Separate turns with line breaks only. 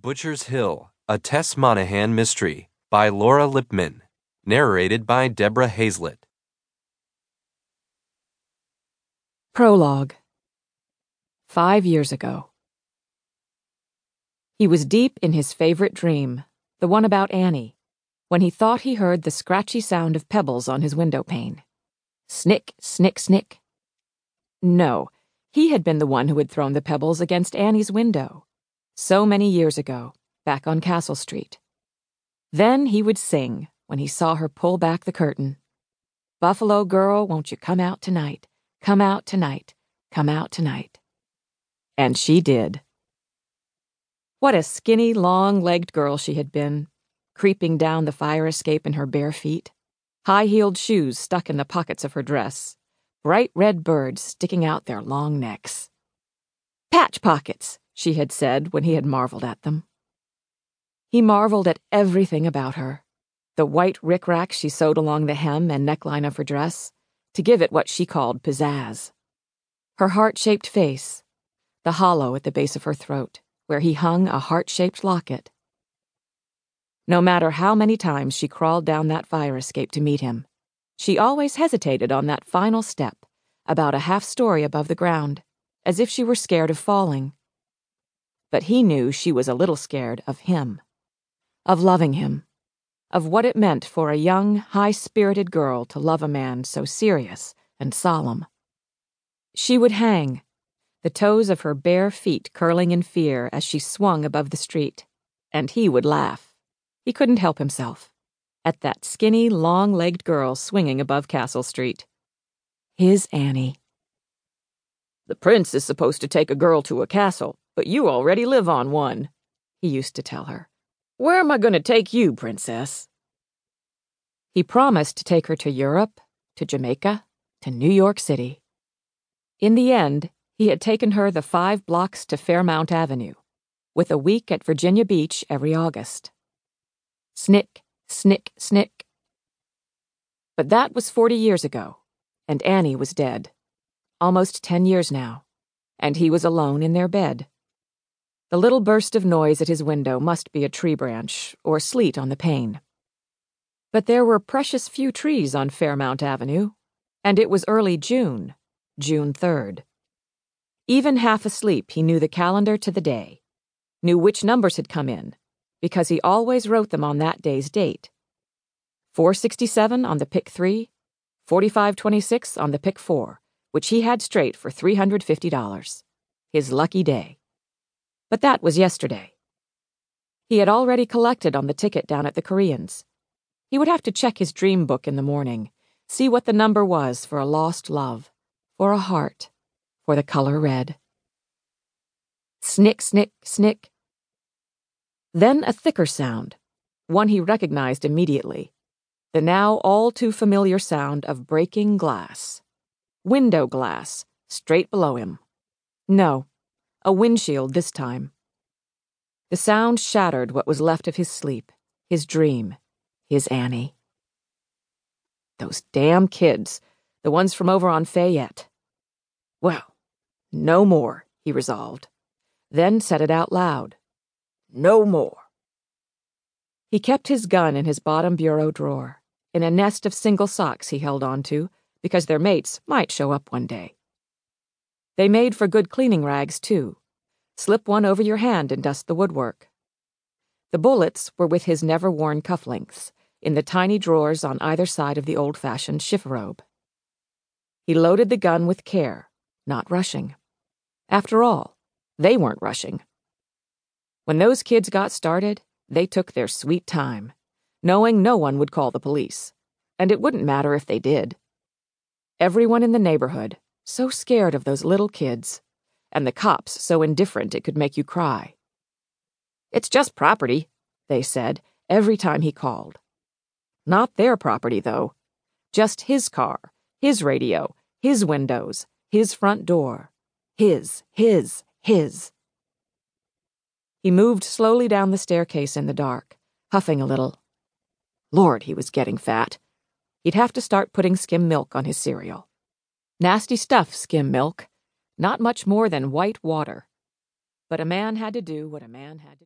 Butcher's Hill, a Tess Monaghan mystery by Laura Lippman, Narrated by Deborah Hazlett.
Prologue. Five years ago. He was deep in his favorite dream, the one about Annie, when he thought he heard the scratchy sound of pebbles on his window pane. Snick, snick, snick. No, he had been the one who had thrown the pebbles against Annie's window. So many years ago, back on Castle Street. Then he would sing when he saw her pull back the curtain. Buffalo girl, won't you come out tonight? Come out tonight. Come out tonight. And she did. What a skinny, long legged girl she had been, creeping down the fire escape in her bare feet, high heeled shoes stuck in the pockets of her dress, bright red birds sticking out their long necks. Patch pockets, she had said when he had marveled at them. He marveled at everything about her the white rickrack she sewed along the hem and neckline of her dress to give it what she called pizzazz. Her heart shaped face, the hollow at the base of her throat, where he hung a heart shaped locket. No matter how many times she crawled down that fire escape to meet him, she always hesitated on that final step, about a half story above the ground, as if she were scared of falling. But he knew she was a little scared of him, of loving him of what it meant for a young, high spirited girl to love a man so serious and solemn. She would hang, the toes of her bare feet curling in fear as she swung above the street, and he would laugh. He couldn't help himself. At that skinny, long legged girl swinging above Castle Street. His Annie. The prince is supposed to take a girl to a castle, but you already live on one, he used to tell her. Where am I going to take you, Princess? He promised to take her to Europe, to Jamaica, to New York City. In the end, he had taken her the five blocks to Fairmount Avenue, with a week at Virginia Beach every August. Snick, snick, snick. But that was forty years ago, and Annie was dead. Almost ten years now, and he was alone in their bed. The little burst of noise at his window must be a tree branch or sleet on the pane. But there were precious few trees on Fairmount Avenue, and it was early June, June 3rd. Even half asleep, he knew the calendar to the day, knew which numbers had come in, because he always wrote them on that day's date. 467 on the pick 3, 4526 on the pick 4, which he had straight for $350. His lucky day. But that was yesterday. He had already collected on the ticket down at the Koreans. He would have to check his dream book in the morning, see what the number was for a lost love, for a heart, for the color red. Snick, snick, snick. Then a thicker sound, one he recognized immediately the now all too familiar sound of breaking glass. Window glass, straight below him. No, a windshield this time. The sound shattered what was left of his sleep, his dream, his Annie. Those damn kids, the ones from over on Fayette. Well, no more, he resolved, then said it out loud. No more. He kept his gun in his bottom bureau drawer, in a nest of single socks he held on to, because their mates might show up one day. They made for good cleaning rags, too. Slip one over your hand and dust the woodwork. The bullets were with his never worn cufflinks, in the tiny drawers on either side of the old fashioned chifforobe. He loaded the gun with care, not rushing. After all, they weren't rushing. When those kids got started, they took their sweet time, knowing no one would call the police, and it wouldn't matter if they did. Everyone in the neighborhood, so scared of those little kids, and the cops so indifferent it could make you cry. It's just property, they said every time he called. Not their property, though. Just his car, his radio, his windows, his front door. His, his, his. He moved slowly down the staircase in the dark, huffing a little. Lord, he was getting fat. He'd have to start putting skim milk on his cereal. Nasty stuff, skim milk. Not much more than white water. But a man had to do what a man had to do.